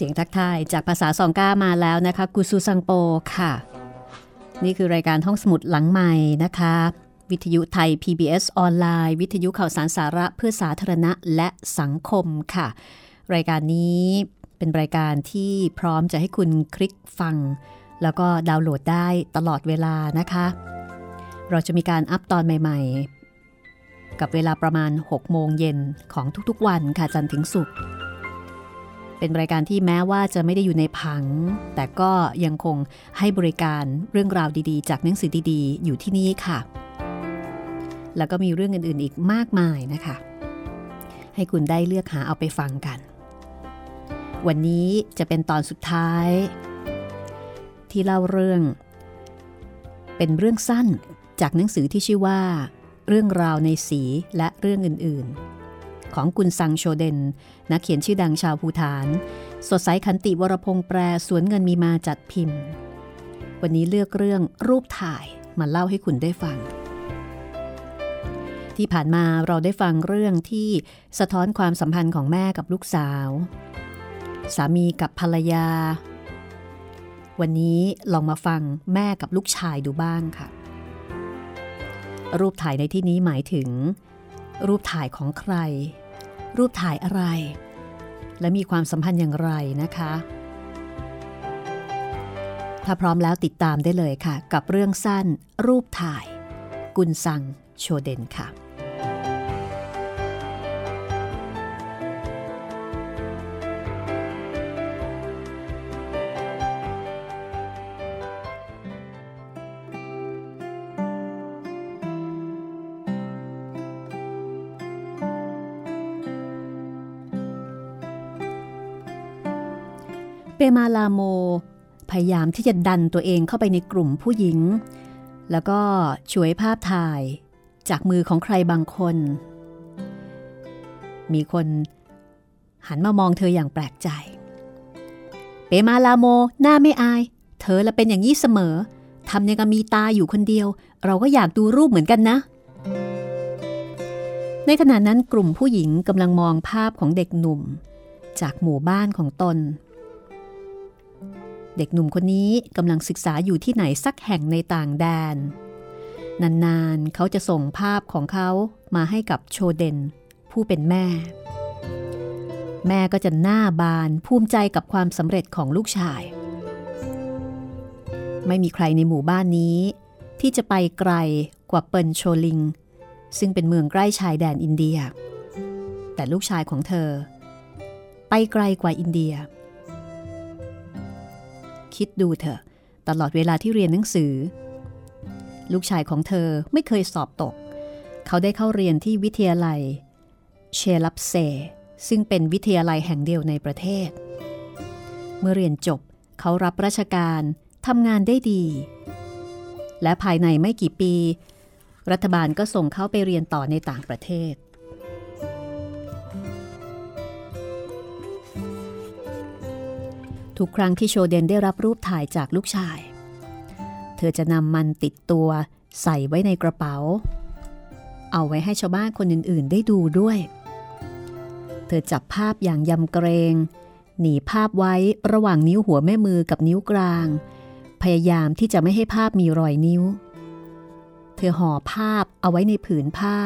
เสียงทักทายจากภาษาซองก้ามาแล้วนะคะกุซูซังโปค่ะ นี่คือรายการห้องสมุดหลังใหม่นะคะ วิทยุไทย PBS ออนไลน์ วิทยุข่าวสารสาระเพื่อสาธารณะและสังคมค่ะ รายการนี้เป็นรายการที่พร้อมจะให้คุณคลิกฟัง แล้วก็ดาวน์โหลดได้ตลอดเวลานะคะ เราจะมีการอัปตอนใหม่ ๆ กับเวลาประมาณ 6 โมงเย็นของทุกๆวันค่ะจันทร์ถึงศุกร์ เป็นรายการที่แม้ว่าจะไม่ได้อยู่ในผัง แต่ก็ยังคงให้บริการเรื่องราวดีๆ จากหนังสือดีๆ อยู่ที่นี่ค่ะ แล้วก็มีเรื่องอื่นๆอีกมากมายนะคะ ให้คุณได้เลือกหาเอาไปฟังกัน วันนี้จะเป็นตอนสุดท้าย ที่เล่าเรื่อง เป็นเรื่องสั้นจากหนังสือที่ชื่อว่า เรื่องราวในสีและเรื่องอื่นๆ ของกุนซังโชเดน นักเขียนชื่อดังชาวภูฐาน สดใสขันติวรพงษ์แปรสวนเงินมีมาจัดพิมพ์ วันนี้เลือกเรื่องรูปถ่ายมาเล่าให้คุณได้ฟัง ที่ผ่านมาเราได้ฟังเรื่องที่สะท้อนความสัมพันธ์ของแม่กับลูกสาว สามีกับภรรยา วันนี้ลองมาฟังแม่กับลูกชายดูบ้างค่ะ รูปถ่ายในที่นี้หมายถึง รูปถ่ายของใคร รูปถ่ายอะไร และมีความสัมพันธ์อย่างไรนะคะ ถ้าพร้อมแล้วติดตามได้เลยค่ะ กับเรื่องสั้น รูปถ่าย กุนซัง โชเดนค่ะ เปมาลาโม พยายามที่จะดันตัวเองเข้าไปในกลุ่มผู้หญิง แล้วก็ช่วยภาพถ่ายจากมือของใครบางคน มีคนหันมามองเธออย่างแปลกใจ เปมาลาโมหน้าไม่อาย เธอละเป็นอย่างนี้เสมอทำยังกับมีตาอยู่คนเดียว เราก็อยากดูรูปเหมือนกันนะ ในขณะนั้นกลุ่มผู้หญิงกำลังมองภาพของเด็กหนุ่ม จากหมู่บ้านของตน เด็กหนุ่มคนนี้กำลังศึกษาอยู่ที่ไหนสักแห่งในต่างแดน นานๆเขาจะส่งภาพของเขามาให้กับโชเดน ผู้เป็นแม่ แม่ก็จะหน้าบานภูมิใจกับความสำเร็จของลูกชาย ไม่มีใครในหมู่บ้านนี้ ที่จะไปไกลกว่าเปินโชลิง ซึ่งเป็นเมืองใกล้ชายแดนอินเดีย แต่ลูกชายของเธอ ไปไกลกว่าอินเดีย คิดดูเถอะ ตลอดเวลาที่เรียนหนังสือ ลูกชายของเธอไม่เคยสอบตก เขาได้เข้าเรียนที่วิทยาลัย เชลับเซ ซึ่งเป็นวิทยาลัยแห่งเดียวในประเทศ เมื่อเรียนจบเขารับราชการทำงานได้ดี และภายในไม่กี่ปี รัฐบาลก็ส่งเขาไปเรียนต่อในต่างประเทศ ทุกครั้งที่โชเดนได้รับรูปถ่ายจากลูกชาย เธอจะนำมันติดตัวใส่ไว้ในกระเป๋า เอาไว้ให้ชาวบ้านคนอื่นๆ ได้ดูด้วย เธอจับภาพอย่างยำเกรงหนีภาพไว้ระหว่างนิ้วหัวแม่มือกับนิ้วกลาง พยายามที่จะไม่ให้ภาพมีรอยนิ้ว เธอห่อภาพเอาไว้ในผืนผ้า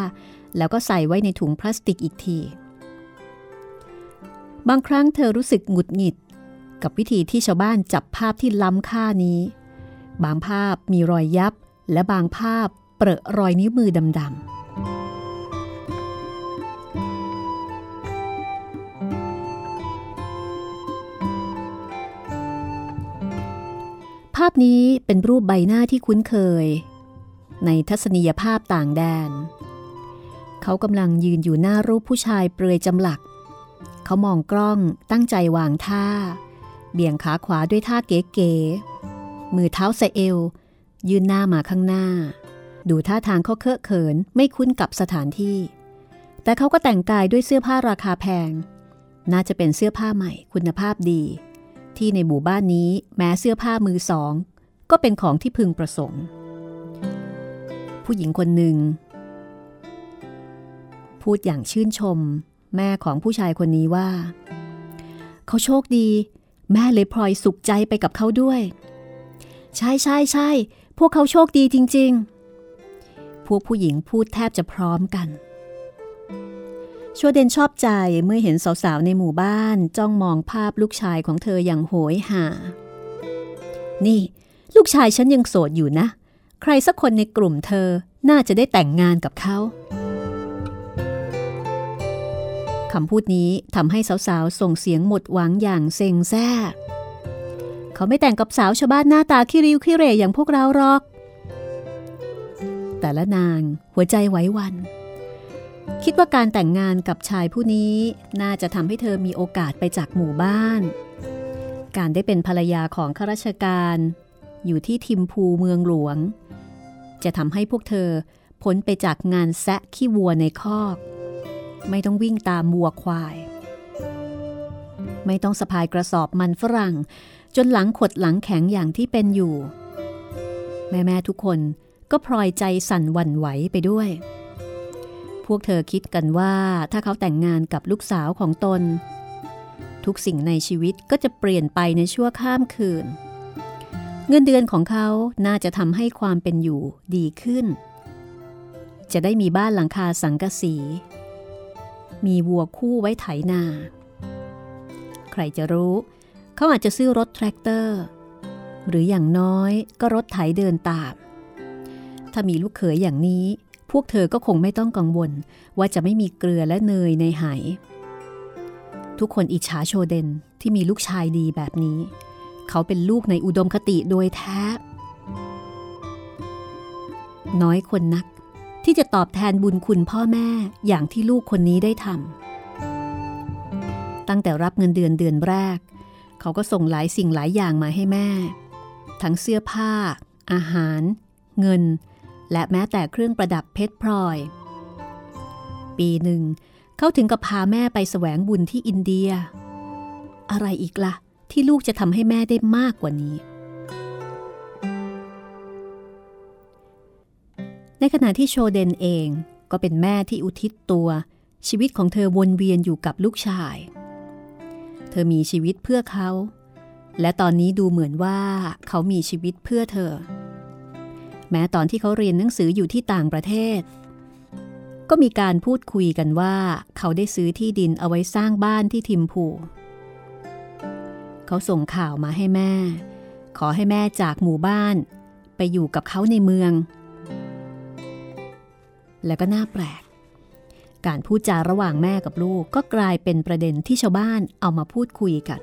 แล้วก็ใส่ไว้ในถุงพลาสติกอีกที บางครั้งเธอรู้สึกหงุดหงิด กับวิธีที่ชาวบ้านจับภาพที่ล้ำค่านี้ บางภาพมีรอยยับ และบางภาพเปรอะรอยนิ้วมือดำๆภาพนี้เป็นรูปใบหน้าที่คุ้นเคย ในทัศนียภาพต่างแดน เขากำลังยืนอยู่หน้ารูปผู้ชายเปลือยจำหลัก เขามองกล้องตั้งใจวางท่า เบี่ยงขาขวาด้วยท่าเก๋ๆ มือเท้าใส่เอว ยืนหน้ามาข้างหน้า ดูท่าทางเขาเคอะเขินไม่คุ้นกับสถานที่ แต่เขาก็แต่งกายด้วยเสื้อผ้าราคาแพง น่าจะเป็นเสื้อผ้าใหม่คุณภาพดี ที่ในหมู่บ้านนี้แม้เสื้อผ้ามือสอง ก็เป็นของที่พึงประสงค์ ผู้หญิงคนหนึ่ง พูดอย่างชื่นชม แม่ของผู้ชายคนนี้ว่า เขาโชคดี แม่เลยพลอยสุขใจไปกับเขาด้วย ใช่ใช่ใช่พวกเขาโชคดีจริง ๆ พวกผู้หญิงพูดแทบจะพร้อมกันชัวเดนชอบใจเมื่อเห็นสาวๆ ในหมู่บ้านจ้องมองภาพลูกชายของเธออย่างโหยหา นี่ ลูกชายฉันยังโสดอยู่นะ ใครสักคนในกลุ่มเธอน่าจะได้แต่งงานกับเขา คำพูดนี้ทำให้สาวๆ ส่งเสียงหมดหวังอย่างเซ็งแซ่เขาไม่แต่งกับสาวชาวบ้านหน้าตาขี้ริ้วขี้เรยอย่างพวกเราหรอก แต่ละนางหัวใจไหววัน คิดว่าการแต่งงานกับชายผู้นี้น่าจะทำให้เธอมีโอกาสไปจากหมู่บ้าน การได้เป็นภรรยาของข้าราชการ อยู่ที่ทิมพูเมืองหลวง จะทำให้พวกเธอพ้นไปจากงานแซะขี้วัวในคอก ไม่ต้องวิ่งตามวัวควาย ไม่ต้องสะพายกระสอบมันฝรั่ง จนหลังขดหลังแข็งอย่างที่เป็นอยู่ แม่ๆทุกคนก็พลอยใจสั่นหวั่นไหวไปด้วย พวกเธอคิดกันว่าถ้าเขาแต่งงานกับลูกสาวของตน ทุกสิ่งในชีวิตก็จะเปลี่ยนไปในชั่วข้ามคืน เงินเดือนของเขาน่าจะทำให้ความเป็นอยู่ดีขึ้น จะได้มีบ้านหลังคาสังกะสี มีวัวคู่ไว้ไถนา ใครจะรู้ เขาอาจจะซื้อรถแทรกเตอร์ หรืออย่างน้อยก็รถไถเดินตามถ้ามีลูกเขยอย่างนี้ พวกเธอก็คงไม่ต้องกังวลว่าจะไม่มีเกลือและเนยในไหทุกคนอิจฉาโชเดนที่มีลูกชายดีแบบนี้ เขาเป็นลูกในอุดมคติโดยแท้ น้อยคนนัก ที่จะตอบแทนบุญคุณพ่อแม่อย่างที่ลูกคนนี้ได้ทำตั้งแต่รับเงินเดือนเดือนแรก เขาก็ส่งหลายสิ่งหลายอย่างมาให้แม่ ทั้งเสื้อผ้า อาหาร เงิน และแม้แต่เครื่องประดับเพชรพลอย ปีหนึ่ง เขาถึงกับพาแม่ไปแสวงบุญที่อินเดีย อะไรอีกละ่ะ ที่ลูกจะทำให้แม่ได้มากกว่านี้ ในขณะที่โชเดนเองก็เป็นแม่ที่อุทิศตัว ชีวิตของเธอวนเวียนอยู่กับลูกชาย เธอมีชีวิตเพื่อเขา และตอนนี้ดูเหมือนว่าเขามีชีวิตเพื่อเธอ แม้ตอนที่เขาเรียนหนังสืออยู่ที่ต่างประเทศ ก็มีการพูดคุยกันว่า เขาได้ซื้อที่ดินเอาไว้สร้างบ้านที่ทิมพู เขาส่งข่าวมาให้แม่ ขอให้แม่จากหมู่บ้าน ไปอยู่กับเขาในเมือง และก็น่าแปลก การพูดจาระหว่างแม่กับลูกก็กลายเป็นประเด็นที่ชาวบ้านเอามาพูดคุยกัน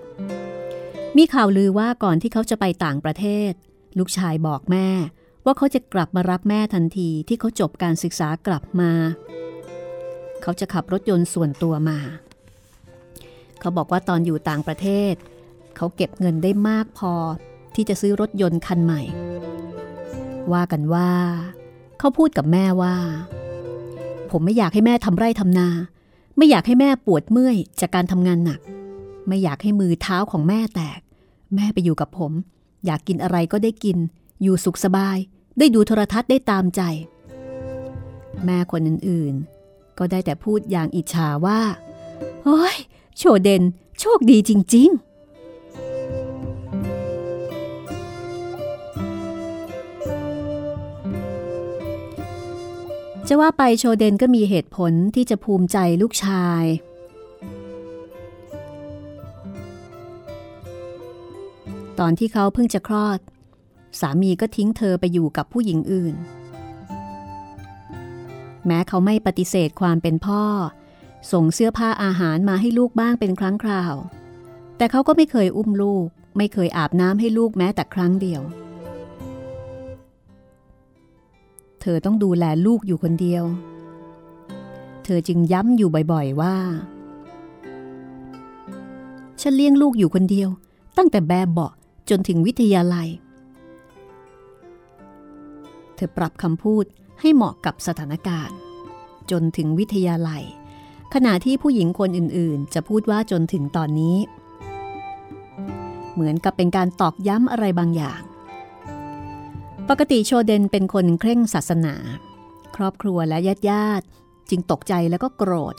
มีข่าวลือว่าก่อนที่เขาจะไปต่างประเทศ ลูกชายบอกแม่ว่าเขาจะกลับมารับแม่ทันทีที่เขาจบการศึกษากลับมา เขาจะขับรถยนต์ส่วนตัวมา เขาบอกว่าตอนอยู่ต่างประเทศ เขาเก็บเงินได้มากพอที่จะซื้อรถยนต์คันใหม่ ว่ากันว่า เขาพูดกับแม่ว่า ผมไม่อยากให้แม่ทำไร่ทำนา ไม่อยากให้แม่ปวดเมื่อยจากการทำงานหนัก ไม่อยากให้มือเท้าของแม่แตก แม่ไปอยู่กับผม อยากกินอะไรก็ได้กิน อยู่สุขสบาย ได้ดูโทรทัศน์ได้ตามใจ แม่คนอื่นๆ ก็ได้แต่พูดอย่างอิจฉาว่าโอ้ยโชเดนโชคดีจริง ๆ จะว่าไปโชเดนก็มีเหตุผลที่จะภูมิใจลูกชาย ตอนที่เขาเพิ่งจะคลอด สามีก็ทิ้งเธอไปอยู่กับผู้หญิงอื่น แม้เขาไม่ปฏิเสธความเป็นพ่อ ส่งเสื้อผ้าอาหารมาให้ลูกบ้างเป็นครั้งคราว แต่เขาก็ไม่เคยอุ้มลูก ไม่เคยอาบน้ำให้ลูกแม้แต่ครั้งเดียวเเธอต้องดูแลลูกอยู่คนเดียว เธอจึงย้ำอยู่บ่อยๆว่า ฉันเลี้ยงลูกอยู่คนเดียว ตั้งแต่แบบเบาจนถึงวิทยาลัย เธอปรับคำพูดให้เหมาะกับสถานการณ์ จนถึงวิทยาลัย ขณะที่ผู้หญิงคนอื่นๆ จะพูดว่าจนถึงตอนนี้ เหมือนกับเป็นการตอกย้ำอะไรบางอย่าง ปกติโชเดนเป็นคนเคร่งศาสนา ครอบครัวและญาติญาติจึงตกใจแล้วก็โกรธ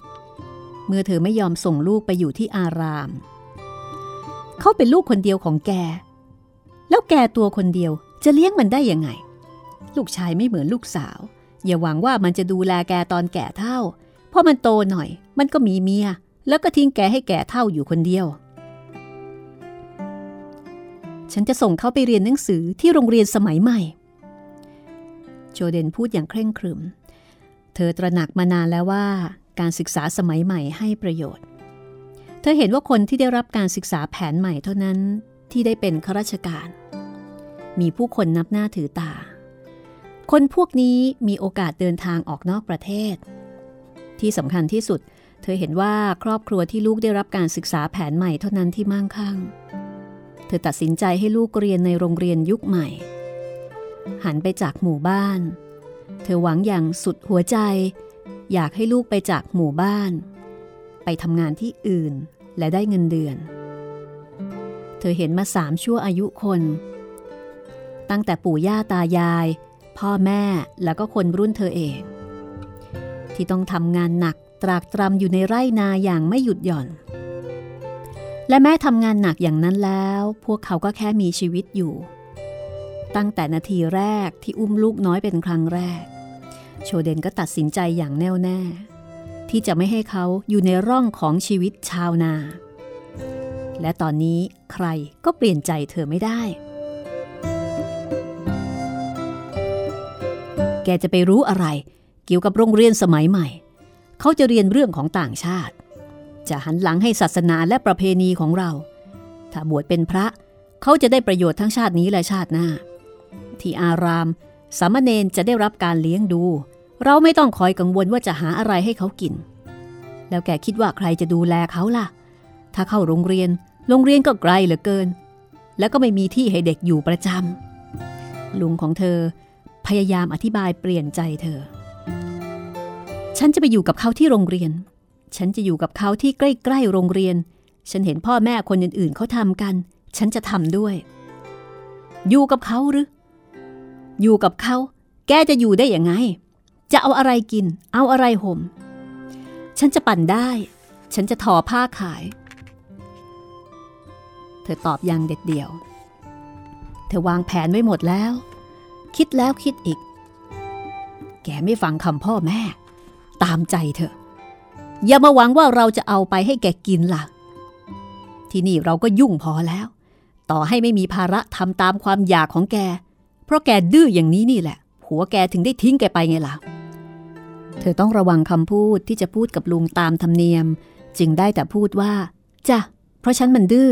เมื่อเธอไม่ยอมส่งลูกไปอยู่ที่อาราม เขาเป็นลูกคนเดียวของแก แล้วแกตัวคนเดียวจะเลี้ยงมันได้ยังไง ลูกชายไม่เหมือนลูกสาว อย่าหวังว่ามันจะดูแลแกตอนแก่เท่าพอมันโตหน่อย มันก็มีเมีย แล้วก็ทิ้งแกให้แก่เท่าอยู่คนเดียว ฉันจะส่งเขาไปเรียนหนังสือที่โรงเรียนสมัยใหม่ โจเดนพูดอย่างเคร่งครึม เธอตระหนักมานานแล้วว่าการศึกษาสมัยใหม่ให้ประโยชน์ เธอเห็นว่าคนที่ได้รับการศึกษาแผนใหม่เท่านั้นที่ได้เป็นข้าราชการ มีผู้คนนับหน้าถือตา คนพวกนี้มีโอกาสเดินทางออกนอกประเทศ ที่สำคัญที่สุด เธอเห็นว่าครอบครัวที่ลูกได้รับการศึกษาแผนใหม่เท่านั้นที่มั่งคั่ง เธอตัดสินใจให้ลูกเรียนในโรงเรียนยุคใหม่ หันไปจากหมู่บ้าน เธอหวังอย่างสุดหัวใจ อยากให้ลูกไปจากหมู่บ้าน ไปทำงานที่อื่นและได้เงินเดือน เธอเห็นมาสามชั่วอายุคน ตั้งแต่ปู่ย่าตายาย พ่อแม่แล้วก็คนรุ่นเธอเอง ที่ต้องทำงานหนักตรากตรำอยู่ในไร่นาอย่างไม่หยุดหย่อน และแม้ทำงานหนักอย่างนั้นแล้ว พวกเขาก็แค่มีชีวิตอยู่ ตั้งแต่นาทีแรกที่อุ้มลูกน้อยเป็นครั้งแรก โชเดนก็ตัดสินใจอย่างแน่วแน่ ที่จะไม่ให้เขาอยู่ในร่องของชีวิตชาวนา และตอนนี้ใครก็เปลี่ยนใจเธอไม่ได้ แกจะไปรู้อะไร เกี่ยวกับโรงเรียนสมัยใหม่ เขาจะเรียนเรื่องของต่างชาติ จะหันหลังให้ศาสนาและประเพณีของเรา ถ้าบวชเป็นพระเขาจะได้ประโยชน์ทั้งชาตินี้และชาติหน้า ที่อาราม สามเณรจะได้รับการเลี้ยงดู เราไม่ต้องคอยกังวลว่าจะหาอะไรให้เขากิน แล้วแกคิดว่าใครจะดูแลเขาล่ะ ถ้าเข้าโรงเรียน โรงเรียนก็ไกลเหลือเกิน แล้วก็ไม่มีที่ให้เด็กอยู่ประจำลุงของเธอ พยายามอธิบายเปลี่ยนใจเธอ ฉันจะไปอยู่กับเขาที่โรงเรียน ฉันจะอยู่กับเขาที่ใกล้ๆโรงเรียน ฉันเห็นพ่อแม่คนอื่นๆเขาทำกัน ฉันจะทำด้วยอยู่กับเขาหรือ อยู่กับเขา แกจะอยู่ได้อย่างไง จะเอาอะไรกิน เอาอะไรห่ม ฉันจะปั่นได้ ฉันจะทอผ้าขาย เธอตอบอย่างเด็ดเดี่ยว เธอวางแผนไว้หมดแล้ว คิดแล้วคิดอีก แกไม่ฟังคำพ่อแม่ ตามใจเถอะอย่ามาหวังว่าเราจะเอาไปให้แกกินล่ะ ที่นี่เราก็ยุ่งพอแล้ว ต่อให้ไม่มีภาระทำตามความอยากของแก เพราะแกดื้ออย่างนี้นี่แหละ ผัวแกถึงได้ทิ้งแกไปไงล่ะ เธอต้องระวังคำพูดที่จะพูดกับลุงตามธรรมเนียม จึงได้แต่พูดว่าจ้ะเพราะฉันมันดื้อ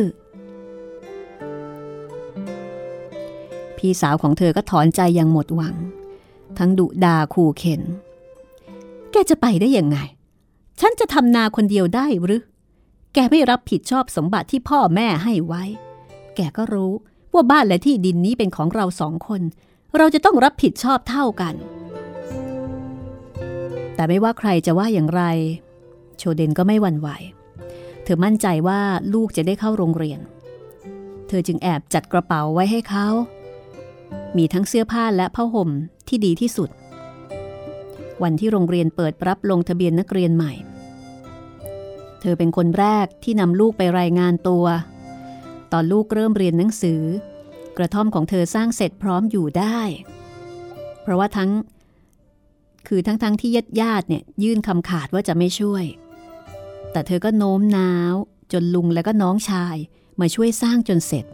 พี่สาวของเธอก็ถอนใจอย่างหมดหวัง ทั้งดุดาขู่เข็น แกจะไปได้ยังไง ฉันจะทำนาคนเดียวได้หรือ แกไม่รับผิดชอบสมบัติที่พ่อแม่ให้ไว้ แกก็รู้ ว่าบ้านและที่ดินนี้เป็นของเราสองคน เราจะต้องรับผิดชอบเท่ากัน แต่ไม่ว่าใครจะว่าอย่างไร โชเดนก็ไม่หวั่นไหว เธอมั่นใจว่าลูกจะได้เข้าโรงเรียน เธอจึงแอบจัดกระเป๋าไว้ให้เขา มีทั้งเสื้อผ้าและผ้าห่มที่ดีที่สุด วันที่โรงเรียนเปิดรับลงทะเบียนนักเรียนใหม่ เธอเป็นคนแรกที่นำลูกไปรายงานตัว ตอนลูกเริ่มเรียนหนังสือ กระท่อมของเธอสร้างเสร็จพร้อมอยู่ได้ เพราะว่าทั้ง คือทั้งๆทที่ญาติญาติเนี่ยยื่นคำขาดว่าจะไม่ช่วย แต่เธอก็โน้มน้าว จนลุงและก็น้องชายมาช่วยสร้างจนเสร็จ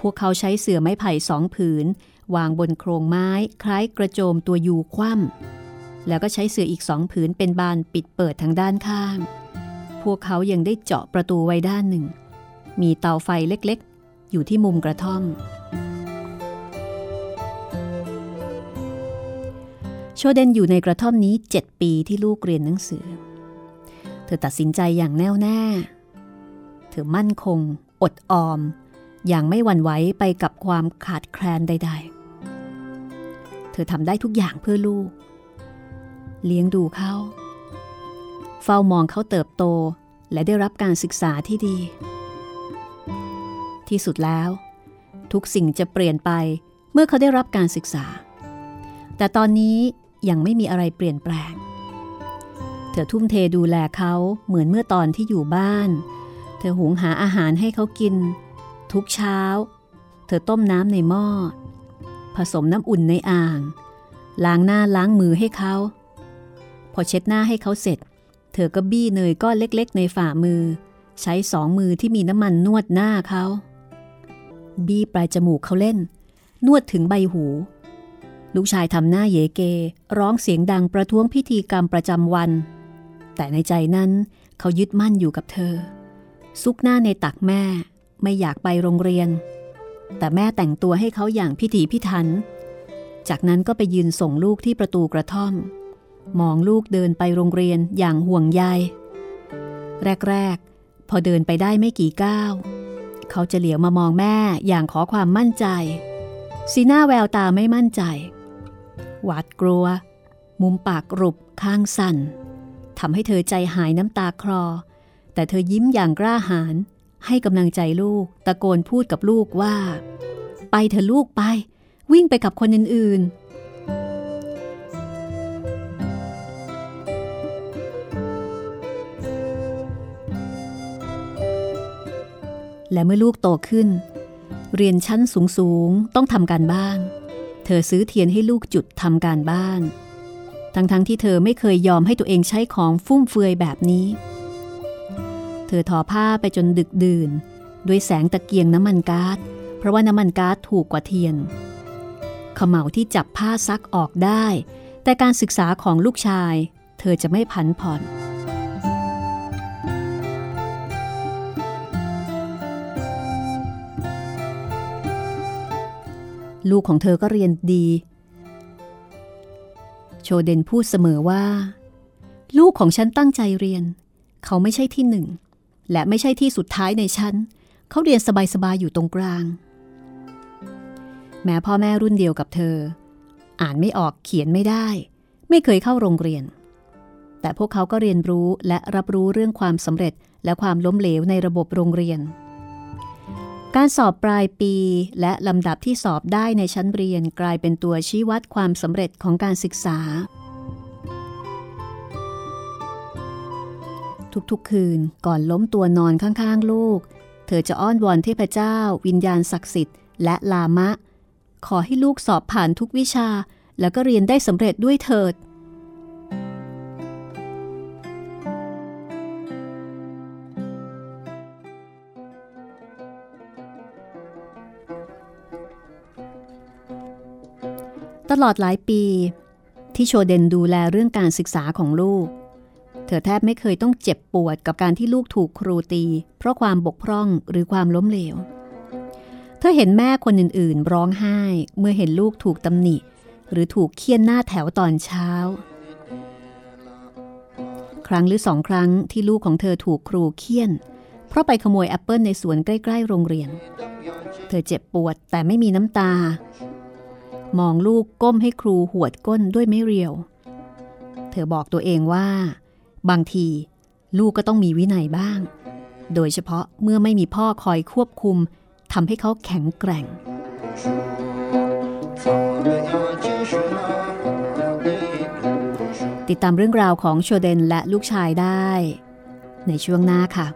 พวกเขาใช้เสื่อไม้ไผ่สองผืน วางบนโครงไม้คล้ายกระโจมตัวยูคว่ำแล้วก็ใช้เสื่ออีกสองผืนเป็นบานปิดเปิดทางด้านข้าง พวกเขายังได้เจาะประตูไว้ด้านหนึ่ง มีเตาไฟเล็กๆ อยู่ที่มุมกระท่อม โชเดนอยู่ในกระท่อมนี้ 7 ปีที่ลูกเรียนหนังสือ เธอตัดสินใจอย่างแน่วแน่ เธอมั่นคง อดออม อย่างไม่หวั่นไหวไปกับความขาดแคลนใด ๆ เธอทำได้ทุกอย่างเพื่อลูก เลี้ยงดูเขาเฝ้ามองเขาเติบโตและได้รับการศึกษาที่ดี ที่สุดแล้ว ทุกสิ่งจะเปลี่ยนไปเมื่อเขาได้รับการศึกษา แต่ตอนนี้ยังไม่มีอะไรเปลี่ยนแปลง เธอทุ่มเทดูแลเขาเหมือนเมื่อตอนที่อยู่บ้าน เธอหุงหาอาหารให้เขากิน ทุกเช้า เธอต้มน้ำในหม้อ ผสมน้ำอุ่นในอ่าง ล้างหน้าล้างมือให้เขา พอเช็ดหน้าให้เขาเสร็จ เธอก็บี้เนยก้อนเล็ก ๆ ในฝ่ามือ ใช้สองมือที่มีน้ำมันนวดหน้าเขา บี้ปลายจมูกเขาเล่น นวดถึงใบหู ลูกชายทำหน้าเยเก ร้องเสียงดังประท้วงพิธีกรรมประจำวัน แต่ในใจนั้นเขายึดมั่นอยู่กับเธอ ซุกหน้าในตักแม่ไม่อยากไปโรงเรียน แต่แม่แต่งตัวให้เขาอย่างพิถีพิถัน จากนั้นก็ไปยืนส่งลูกที่ประตูกระท่อม มองลูกเดินไปโรงเรียนอย่างห่วงใยแรก ๆ พอเดินไปได้ไม่กี่ก้าว เขาจะเหลียวมามองแม่อย่างขอความมั่นใจ สีหน้าแววตาไม่มั่นใจ หวาดกลัว มุมปากกรุบข้างสั่นทำให้เธอใจหายน้ำตาคลอ แต่เธอยิ้มอย่างกล้าหาญให้กำลังใจลูก ตะโกนพูดกับลูกว่า ไปเถอะลูกไป วิ่งไปกับคนอื่นๆ และเมื่อลูกโตขึ้น เรียนชั้นสูงๆต้องทำการบ้าน เธอซื้อเทียนให้ลูกจุดทำการบ้าน ทั้งๆทที่เธอไม่เคยยอมให้ตัวเองใช้ของฟุ่มเฟือยแบบนี้ เธอทอผ้าไปจนดึกดื่น ด้วยแสงตะเกียงน้ำมันกา๊าซเพราะว่าน้ำมันก๊าซถูกกว่าเทียนขมเหลาที่จับผ้าซักออกได้ แต่การศึกษาของลูกชาย เธอจะไม่ผันผ่อน ลูกของเธอก็เรียนดี โชเดนพูดเสมอว่า ลูกของฉันตั้งใจเรียน เขาไม่ใช่ที่หนึ่ง และไม่ใช่ที่สุดท้ายในชั้น เขาเรียนสบายๆอยู่ตรงกลาง แม้พ่อแม่รุ่นเดียวกับเธอ อ่านไม่ออกเขียนไม่ได้ ไม่เคยเข้าโรงเรียน แต่พวกเขาก็เรียนรู้และรับรู้เรื่องความสำเร็จและความล้มเหลวในระบบโรงเรียน การสอบปลายปีและลำดับที่สอบได้ในชั้นเรียนกลายเป็นตัวชี้วัดความสำเร็จของการศึกษา ทุกๆคืนก่อนล้มตัวนอนข้างๆลูก เธอจะอ้อนวอนเทพเจ้า วิญญาณศักดิ์สิทธิ์และลามะ ขอให้ลูกสอบผ่านทุกวิชา แล้วก็เรียนได้สำเร็จด้วยเถิด ลอดหลายปี ที่โชเดนดูแลเรื่องการศึกษาของลูก เธอแทบไม่เคยต้องเจ็บปวดกับการที่ลูกถูกครูตี เพราะความบกพร่องหรือความล้มเหลว เธอเห็นแม่คนอื่นๆ ร้องไห้เมื่อเห็นลูกถูกตำหนิ หรือถูกเคี่ยนหน้าแถวตอนเช้า ครั้งหรือสองครั้งที่ลูกของเธอถูกครูเคี่ยน เพราะไปขโมยแอปเปิลในสวนใกล้ ๆ โรงเรียน เธอเจ็บปวดแต่ไม่มีน้ำตา มองลูกก้มให้ครูหวดก้นด้วยไม่เรียว เธอบอกตัวเองว่า บางทีลูกก็ต้องมีวินัยบ้าง โดยเฉพาะเมื่อไม่มีพ่อคอยควบคุมทำให้เขาแข็งแกร่ง ติดตามเรื่องราวของโชเดนและลูกชายได้ ในช่วงหน้าค่ะ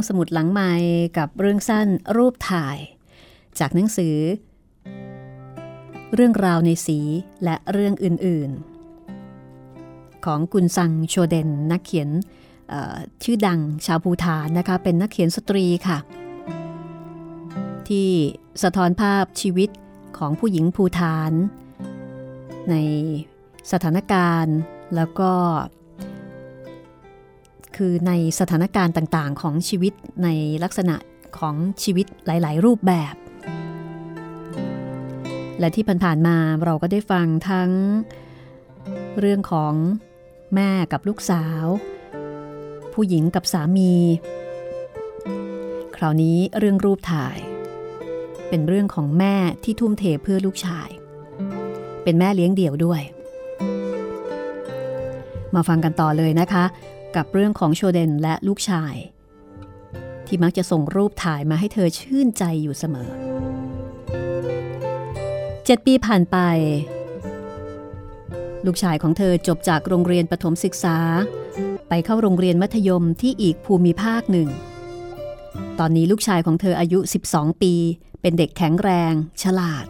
องสมุดหลังใหม่กับเรื่องสั้นรูปถ่าย จากหนังสือ เรื่องราวในสีและเรื่องอื่นๆ ของกุนซังโชเดนนักเขียนชื่อดังชาวภูฐานนะคะเป็นนักเขียนสตรีค่ะ ที่สะท้อนภาพชีวิตของผู้หญิงภูฐาน ในสถานการณ์แล้วก็ คือในสถานการณ์ต่างๆ ของชีวิตในลักษณะของชีวิตหลาย ๆ รูปแบบ และที่ผ่านๆมาเราก็ได้ฟังทั้งเรื่องของแม่กับลูกสาว ผู้หญิงกับสามี คราวนี้เรื่องรูปถ่าย เป็นเรื่องของแม่ที่ทุ่มเทเพื่อลูกชาย เป็นแม่เลี้ยงเดี่ยวด้วย มาฟังกันต่อเลยนะคะ กับเรื่องของโชเดนและลูกชาย ที่มักจะส่งรูปถ่ายมาให้เธอชื่นใจอยู่เสมอเจ็ดปีผ่านไป ลูกชายของเธอจบจากโรงเรียนประถมศึกษา ไปเข้าโรงเรียนมัธยมที่อีกภูมิภาคหนึ่ง ตอนนี้ลูกชายของเธออายุ 12 ปี เป็นเด็กแข็งแรง ฉลาด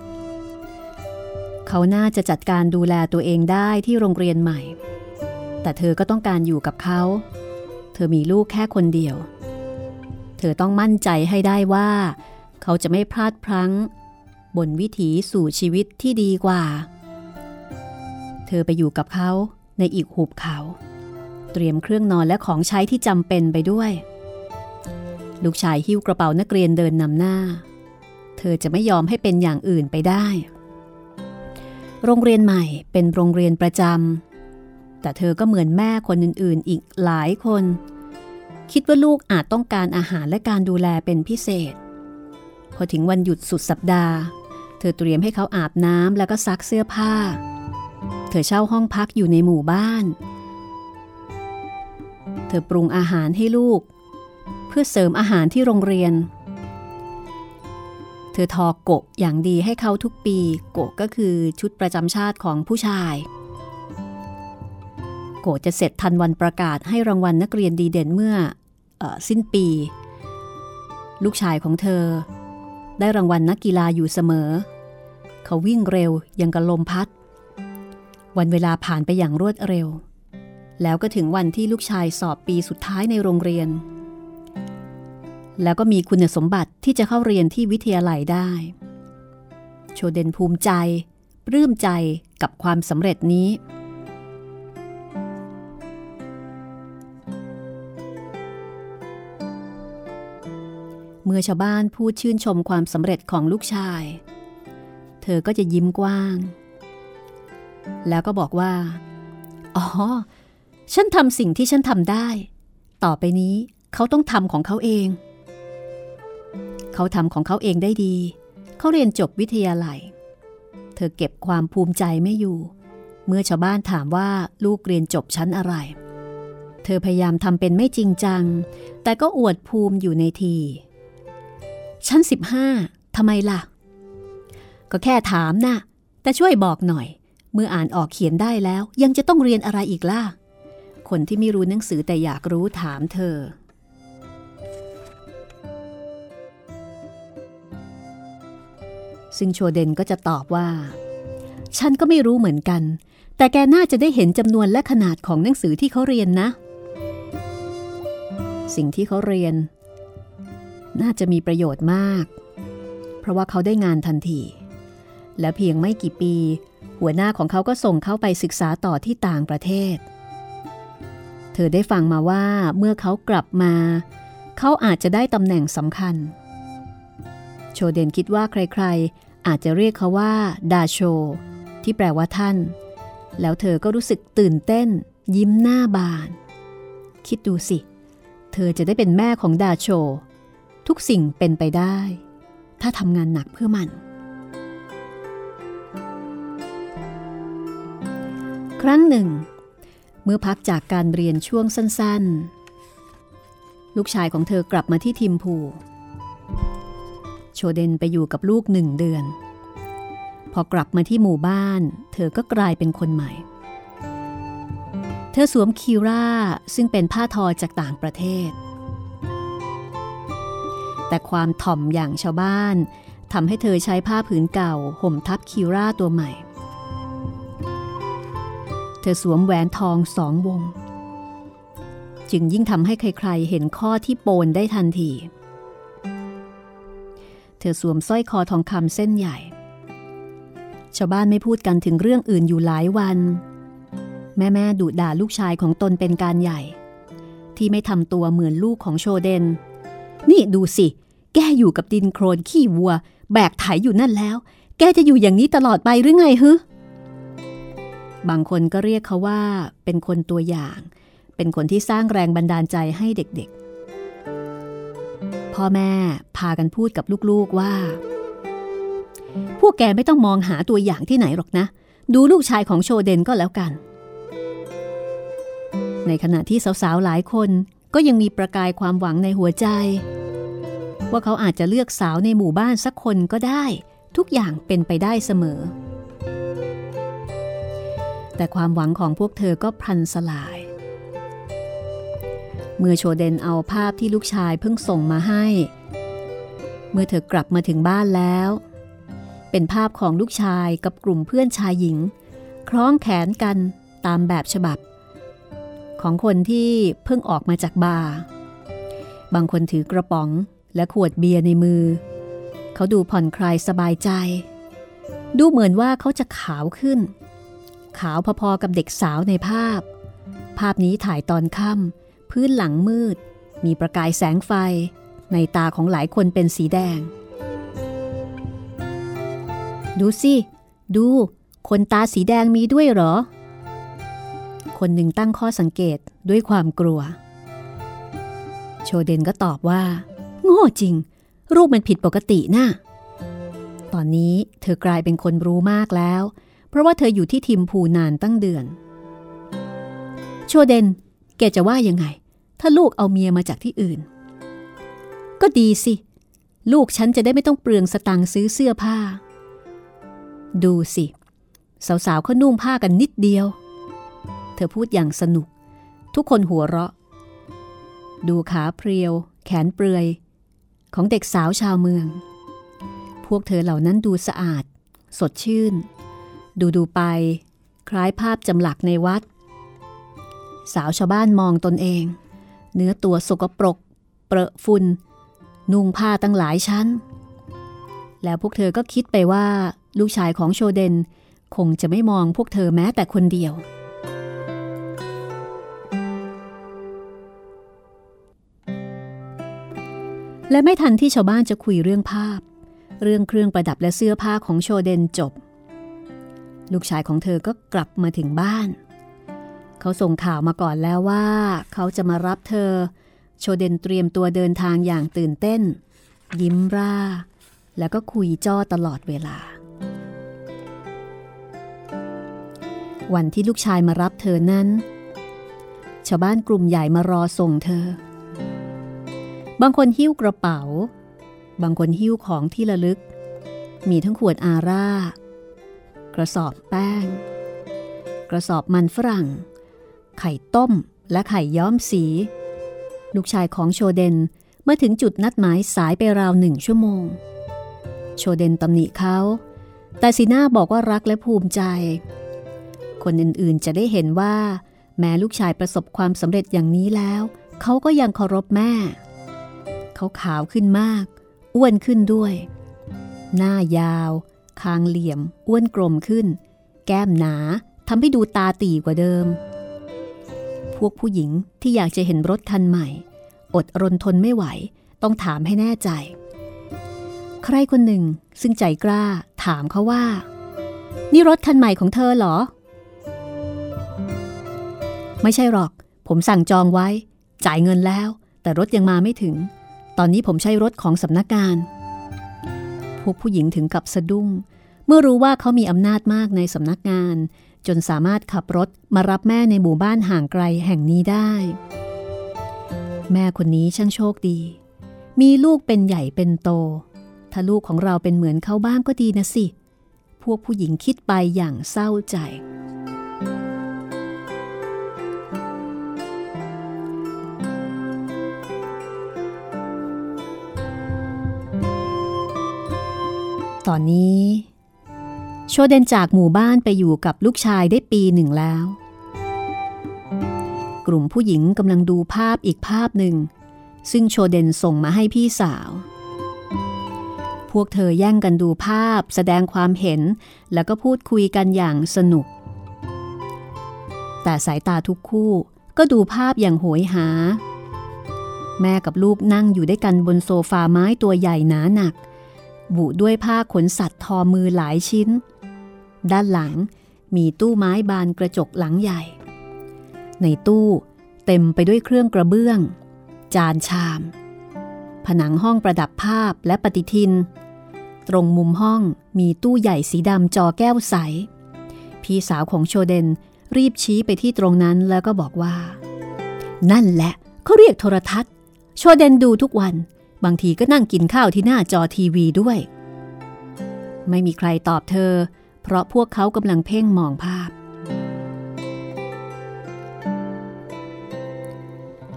เขาน่าจะจัดการดูแลตัวเองได้ที่โรงเรียนใหม่ แต่เธอก็ต้องการอยู่กับเขา เธอมีลูกแค่คนเดียว เธอต้องมั่นใจให้ได้ว่า เขาจะไม่พลาดพลั้ง บนวิถีสู่ชีวิตที่ดีกว่า เธอไปอยู่กับเขาในอีกหุบเขา เตรียมเครื่องนอนและของใช้ที่จำเป็นไปด้วย ลูกชายหิ้วกระเป๋านักเรียนเดินนำหน้า เธอจะไม่ยอมให้เป็นอย่างอื่นไปได้ โรงเรียนใหม่เป็นโรงเรียนประจำ แต่เธอก็เหมือนแม่คนอื่นๆ อีกหลายคน คิดว่าลูกอาจต้องการอาหารและการดูแลเป็นพิเศษ พอถึงวันหยุดสุดสัปดาห์ เธอเตรียมให้เขาอาบน้ำแล้วก็ซักเสื้อผ้า เธอเช่าห้องพักอยู่ในหมู่บ้าน เธอปรุงอาหารให้ลูก เพื่อเสริมอาหารที่โรงเรียนเธอทอโกะอย่างดีให้เขาทุกปี โกะก็คือชุดประจำชาติของผู้ชาย โกจะเสร็จทันวันประกาศให้รางวัลนักเรียนดีเด่นเมื่ออสิ้นปี ลูกชายของเธอ ได้รางวัลนักกีฬาอยู่เสมอ เขาวิ่งเร็วยังกระลมพัด วันเวลาผ่านไปอย่างรวดเร็ว แล้วก็ถึงวันที่ลูกชายสอบปีสุดท้ายในโรงเรียน แล้วก็มีคุณสมบัติที่จะเข้าเรียนที่วิทยาลัยได้ โชเดนภูมิใจ ปลื้มใจกับความสำเร็จนี้ มื่อชาวบ้านพูดชื่นชมความสำเร็จของลูกชาย เธอก็จะยิ้มกว้าง แล้วก็บอกว่า อ๋อ ฉันทำสิ่งที่ฉันทำได้ ต่อไปนี้เขาต้องทำของเขาเอง เขาทำของเขาเองได้ดี เขาเรียนจบวิทยาลัย เธอเก็บความภูมิใจไม่อยู่ เมื่อชาวบ้านถามว่าลูกเรียนจบชั้นอะไร เธอพยายามทำเป็นไม่จริงจัง แต่ก็อวดภูมิอยู่ในที ชั้นสิบห้าทำไมล่ะ ก็แค่ถามนะ่ะ แต่ช่วยบอกหน่อย เมื่ออ่านออกเขียนได้แล้วยังจะต้องเรียนอะไรอีกล่ะ คนที่ไม่รู้หนังสือแต่อยากรู้ถามเธอ ซึ่งโชเดนก็จะตอบว่า ฉันก็ไม่รู้เหมือนกัน แต่แกน่าจะได้เห็นจำนวนและขนาดของหนังสือที่เขาเรียนนะ สิ่งที่เขาเรียน น่าจะมีประโยชน์มาก เพราะว่าเขาได้งานทันที และเพียงไม่กี่ปี หัวหน้าของเขาก็ส่งเขาไปศึกษาต่อที่ต่างประเทศ เธอได้ฟังมาว่าเมื่อเขากลับมา เขาอาจจะได้ตำแหน่งสำคัญ โชเดนคิดว่าใครๆ อาจจะเรียกเขาว่าดาโช ที่แปลว่าท่าน แล้วเธอก็รู้สึกตื่นเต้น ยิ้มหน้าบาน คิดดูสิ เธอจะได้เป็นแม่ของดาโช ทุกสิ่งเป็นไปได้ ถ้าทำงานหนักเพื่อมัน ครั้งหนึ่ง เมื่อพักจากการเรียนช่วงสั้น ๆ ลูกชายของเธอกลับมาที่ทิมพู โชเดนไปอยู่กับลูกหนึ่งเดือน พอกลับมาที่หมู่บ้าน เธอก็กลายเป็นคนใหม่ เธอสวมคีร่าซึ่งเป็นผ้าทอจากต่างประเทศ แต่ความถ่อมอย่างชาวบ้านทำให้เธอใช้ผ้าผืนเก่า ห่มทับคีร่าตัวใหม่ เธอสวมแหวนทองสองวง จึงยิ่งทำให้ใครๆ เห็นข้อที่โปนได้ทันที เธอสวมสร้อยคอทองคำเส้นใหญ่ ชาวบ้านไม่พูดกันถึงเรื่องอื่นอยู่หลายวัน แม่แม่ดุด่าลูกชายของตนเป็นการใหญ่ ที่ไม่ทำตัวเหมือนลูกของโชเดนนี่ดูสิ แกอยู่กับดินโครนขี้วัว แบกไถอยู่นั่นแล้ว แกจะอยู่อย่างนี้ตลอดไปหรือไงฮึบางคนก็เรียกเขาว่าเป็นคนตัวอย่าง เป็นคนที่สร้างแรงบันดาลใจให้เด็กๆ พ่อแม่พากันพูดกับลูกๆว่า พวกแกไม่ต้องมองหาตัวอย่างที่ไหนหรอกนะ ดูลูกชายของโชเดนก็แล้วกัน ในขณะที่สาวๆหลายคนก็ยังมีประกายความหวังในหัวใจ ว่าเขาอาจจะเลือกสาวในหมู่บ้านสักคนก็ได้ ทุกอย่างเป็นไปได้เสมอ แต่ความหวังของพวกเธอก็พลันสลาย เมื่อโชเดนเอาภาพที่ลูกชายเพิ่งส่งมาให้ เมื่อเธอกลับมาถึงบ้านแล้ว เป็นภาพของลูกชายกับกลุ่มเพื่อนชายหญิง คล้องแขนกันตามแบบฉบับ ของคนที่เพิ่งออกมาจากบาร์บางคนถือกระป๋อง และขวดเบียร์ในมือ เขาดูผ่อนคลายสบายใจ ดูเหมือนว่าเขาจะขาวขึ้น ขาวพอๆกับเด็กสาวในภาพ ภาพนี้ถ่ายตอนค่ำพื้นหลังมืด มีประกายแสงไฟ ในตาของหลายคนเป็นสีแดง ดูสิ ดู คนตาสีแดงมีด้วยเหรอ คนหนึ่งตั้งข้อสังเกตด้วยความกลัว โชเดนก็ตอบว่า โง่จริง รูปมันผิดปกตินะ่ะตอนนี้เธอกลายเป็นคนรู้มากแล้ว เพราะว่าเธออยู่ที่ทิมพูนานตั้งเดือน โชเดน แกจะว่ายังไง ถ้าลูกเอาเมียมาจากที่อื่น ก็ดีสิ ลูกฉันจะได้ไม่ต้องเปลืองสตังค์ซื้อเสื้อผ้า ดูสิ สาวๆเขานุ่งผ้ากันนิดเดียว เธอพูดอย่างสนุก ทุกคนหัวเราะ ดูขาเพรียว แขนเปลือย ของเด็กสาวชาวเมือง พวกเธอเหล่านั้นดูสะอาด สดชื่น ดูดูไป คล้ายภาพจำหลักในวัด สาวชาวบ้านมองตนเอง เนื้อตัวสกปรก เปรอะฝุ่นนุ่งผ้าตั้งหลายชั้น แล้วพวกเธอก็คิดไปว่า ลูกชายของโชเดน คงจะไม่มองพวกเธอแม้แต่คนเดียว และไม่ทันที่ชาวบ้านจะคุยเรื่องภาพ เรื่องเครื่องประดับและเสื้อผ้าของโชเดนจบ ลูกชายของเธอก็กลับมาถึงบ้าน เขาส่งข่าวมาก่อนแล้วว่า เขาจะมารับเธอ โชเดนเตรียมตัวเดินทางอย่างตื่นเต้น ยิ้มร่า แล้วก็คุยจ้อตลอดเวลา วันที่ลูกชายมารับเธอนั้น ชาวบ้านกลุ่มใหญ่มารอส่งเธอ บางคนหิ้วกระเป๋า บางคนหิ้วของที่ระลึก มีทั้งขวดอาร่า กระสอบแป้ง กระสอบมันฝรั่ง ไข่ต้มและไข่ย้อมสี ลูกชายของโชเดนเมื่อถึงจุดนัดหมายสายไปราวหนึ่งชั่วโมง โชเดนตำหนิเขา แต่สีหน้าบอกว่ารักและภูมิใจ คนอื่นๆจะได้เห็นว่า แม้ลูกชายประสบความสำเร็จอย่างนี้แล้ว เขาก็ยังเคารพแม่ เขาขาวขึ้นมาก อ้วนขึ้นด้วย หน้ายาว คางเหลี่ยม อ้วนกลมขึ้น แก้มหนาทำให้ดูตาตีกว่าเดิม พวกผู้หญิงที่อยากจะเห็นรถคันใหม่ อดรนทนไม่ไหว ต้องถามให้แน่ใจ ใครคนหนึ่งซึ่งใจกล้าถามเขาว่า นี่รถคันใหม่ของเธอเหรอ ไม่ใช่หรอก ผมสั่งจองไว้ จ่ายเงินแล้ว แต่รถยังมาไม่ถึง ตอนนี้ผมใช้รถของสำนักงาน พวกผู้หญิงถึงกับสะดุ้ง เมื่อรู้ว่าเขามีอำนาจมากในสำนักงาน จนสามารถขับรถมารับแม่ในหมู่บ้านห่างไกลแห่งนี้ได้ แม่คนนี้ช่างโชคดี มีลูกเป็นใหญ่เป็นโต ถ้าลูกของเราเป็นเหมือนเขาบ้างก็ดีนะสิ พวกผู้หญิงคิดไปอย่างเศร้าใจ ตอนนี้ โชเดนจากหมู่บ้านไปอยู่กับลูกชายได้ปีหนึ่งแล้ว กลุ่มผู้หญิงกำลังดูภาพอีกภาพหนึ่ง ซึ่งโชเดนส่งมาให้พี่สาว พวกเธอแย่งกันดูภาพแสดงความเห็นแล้วก็พูดคุยกันอย่างสนุก แต่สายตาทุกคู่ก็ดูภาพอย่างโหยหา แม่กับลูกนั่งอยู่ด้วยกันบนโซฟาไม้ตัวใหญ่หนาหนัก บุด้วยผ้าขนสัตว์ทอมือหลายชิ้น ด้านหลังมีตู้ไม้บานกระจกหลังใหญ่ ในตู้เต็มไปด้วยเครื่องกระเบื้อง จานชาม ผนังห้องประดับภาพและปฏิทิน ตรงมุมห้องมีตู้ใหญ่สีดำจอแก้วใส พี่สาวของโชเดนรีบชี้ไปที่ตรงนั้นแล้วก็บอกว่า นั่นแหละเขาเรียกโทรทัศน์ โชเดนดูทุกวัน บางทีก็นั่งกินข้าวที่หน้าจอทีวีด้วย ไม่มีใครตอบเธอ เพราะพวกเขากำลังเพ่งมองภาพ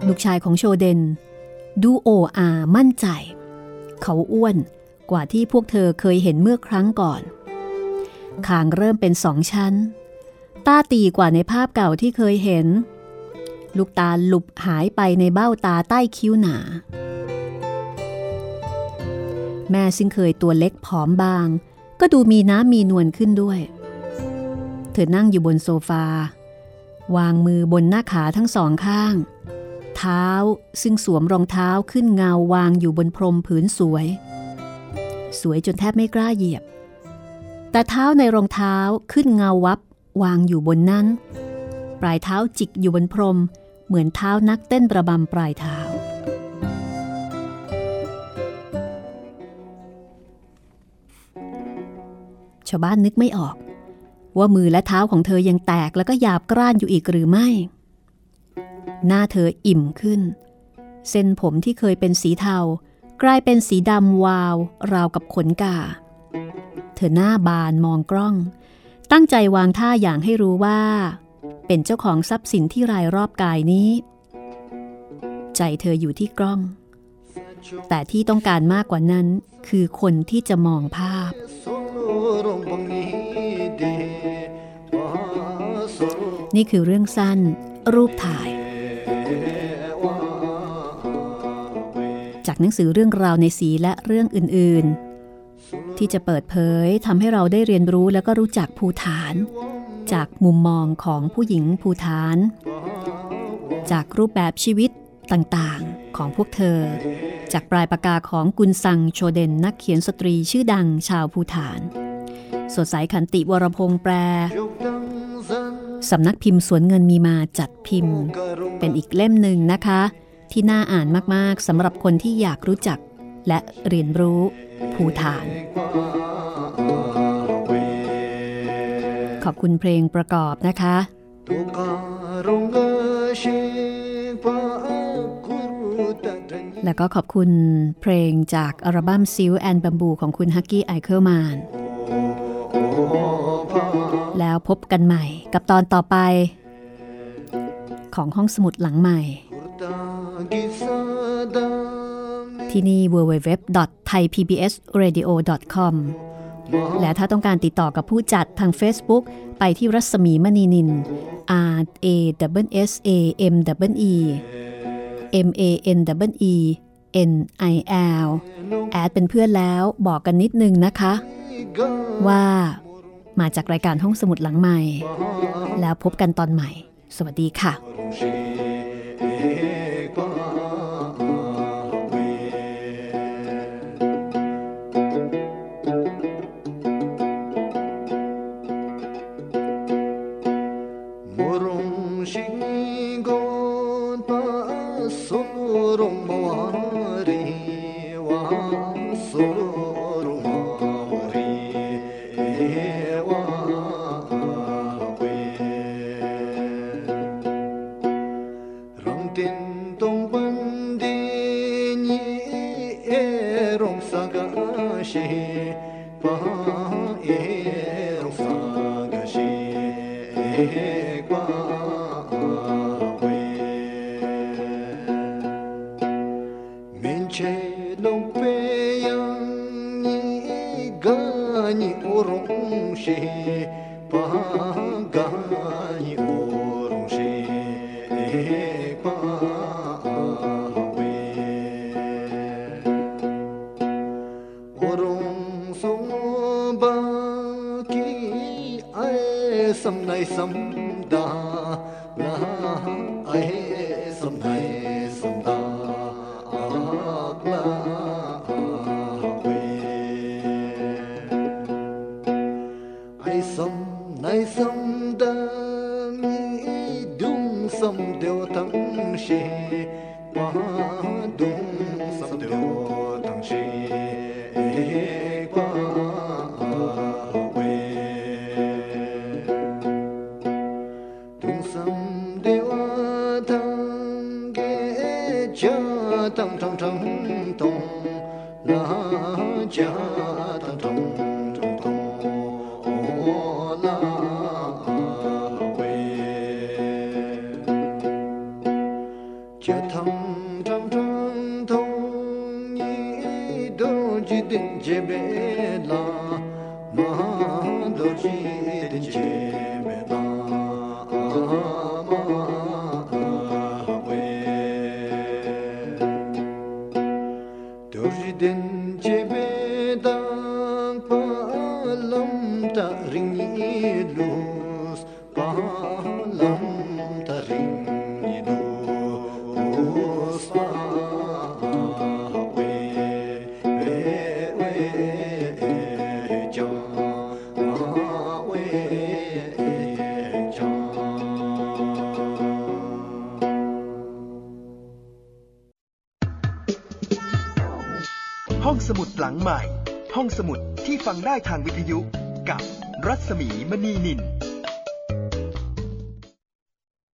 ลูกชายของโชเดน ดูโออามั่นใจ เขาอ้วนกว่าที่พวกเธอเคยเห็นเมื่อครั้งก่อนคางเริ่มเป็นสองชั้น ตาตีกว่าในภาพเก่าที่เคยเห็น ลูกตาหลุบหายไปในเบ้าตาใต้คิ้วหนา แม่ซึ่งเคยตัวเล็กผอมบาง ก็ดูมีน้ำมีนวลขึ้นด้วย เธอนั่งอยู่บนโซฟา วางมือบนหน้าขาทั้งสองข้าง เท้าซึ่งสวมรองเท้าขึ้นเงาวางอยู่บนพรมผืนสวย สวยจนแทบไม่กล้าเหยียบ แต่เท้าในรองเท้าขึ้นเงาวับ วางอยู่บนนั้น ปลายเท้าจิกอยู่บนพรม เหมือนเท้านักเต้นประบำปลายเท้าาวบ้านนึกไม่ออก ว่ามือและเท้าของเธอยังแตกแล้วก็หยาบกร้านอยู่อีกหรือไม่ หน้าเธออิ่มขึ้น เส้นผมที่เคยเป็นสีเทา กลายเป็นสีดำวาว ราวกับขนกา เธอหน้าบานมองกล้อง ตั้งใจวางท่าอย่างให้รู้ว่า เป็นเจ้าของทรัพย์สินที่รายรอบกายนี้ ใจเธออยู่ที่กล้อง แต่ที่ต้องการมากกว่านั้นคือคนที่จะมองภาพ นี่คือเรื่องสั้น รูปถ่าย จากหนังสือเรื่องราวในสีและเรื่องอื่น ๆ ที่จะเปิดเผยทำให้เราได้เรียนรู้แล้วก็รู้จักภูฐาน จากมุมมองของผู้หญิงภูฐาน จากรูปแบบชีวิต ต่างๆ ของพวกเธอ จากปลายปากกาของกุนซังโชเดนนักเขียนสตรีชื่อดังชาวภูฐาน สดใสขันติวรพงษ์แปล สำนักพิมพ์สวนเงินมีมาจัดพิมพ์ เป็นอีกเล่มหนึ่งนะคะ ที่น่าอ่านมากๆสำหรับคนที่อยากรู้จักและเรียนรู้ภูฐาน ขอบคุณเพลงประกอบนะคะ แล้วก็ขอบคุณเพลงจากอัลบั้มซิลแอนบัมบูของคุณฮักกี้ไอเคิลแมนแล้วพบกันใหม่กับตอนต่อไป ของห้องสมุดหลังใหม่ ที่นี่ www.thaipbsradio.com และถ้าต้องการติดต่อกับผู้จัดทาง Facebook ไปที่รัศมีมณีนิน R A W S A M W E M A N W E N I L แอดเป็นเพื่อนแล้วบอกกันนิดนึงนะคะ ว่ามาจากรายการห้องสมุดหลังใหม่ แล้วพบกันตอนใหม่ สวัสดีค่ะ ரொம்ப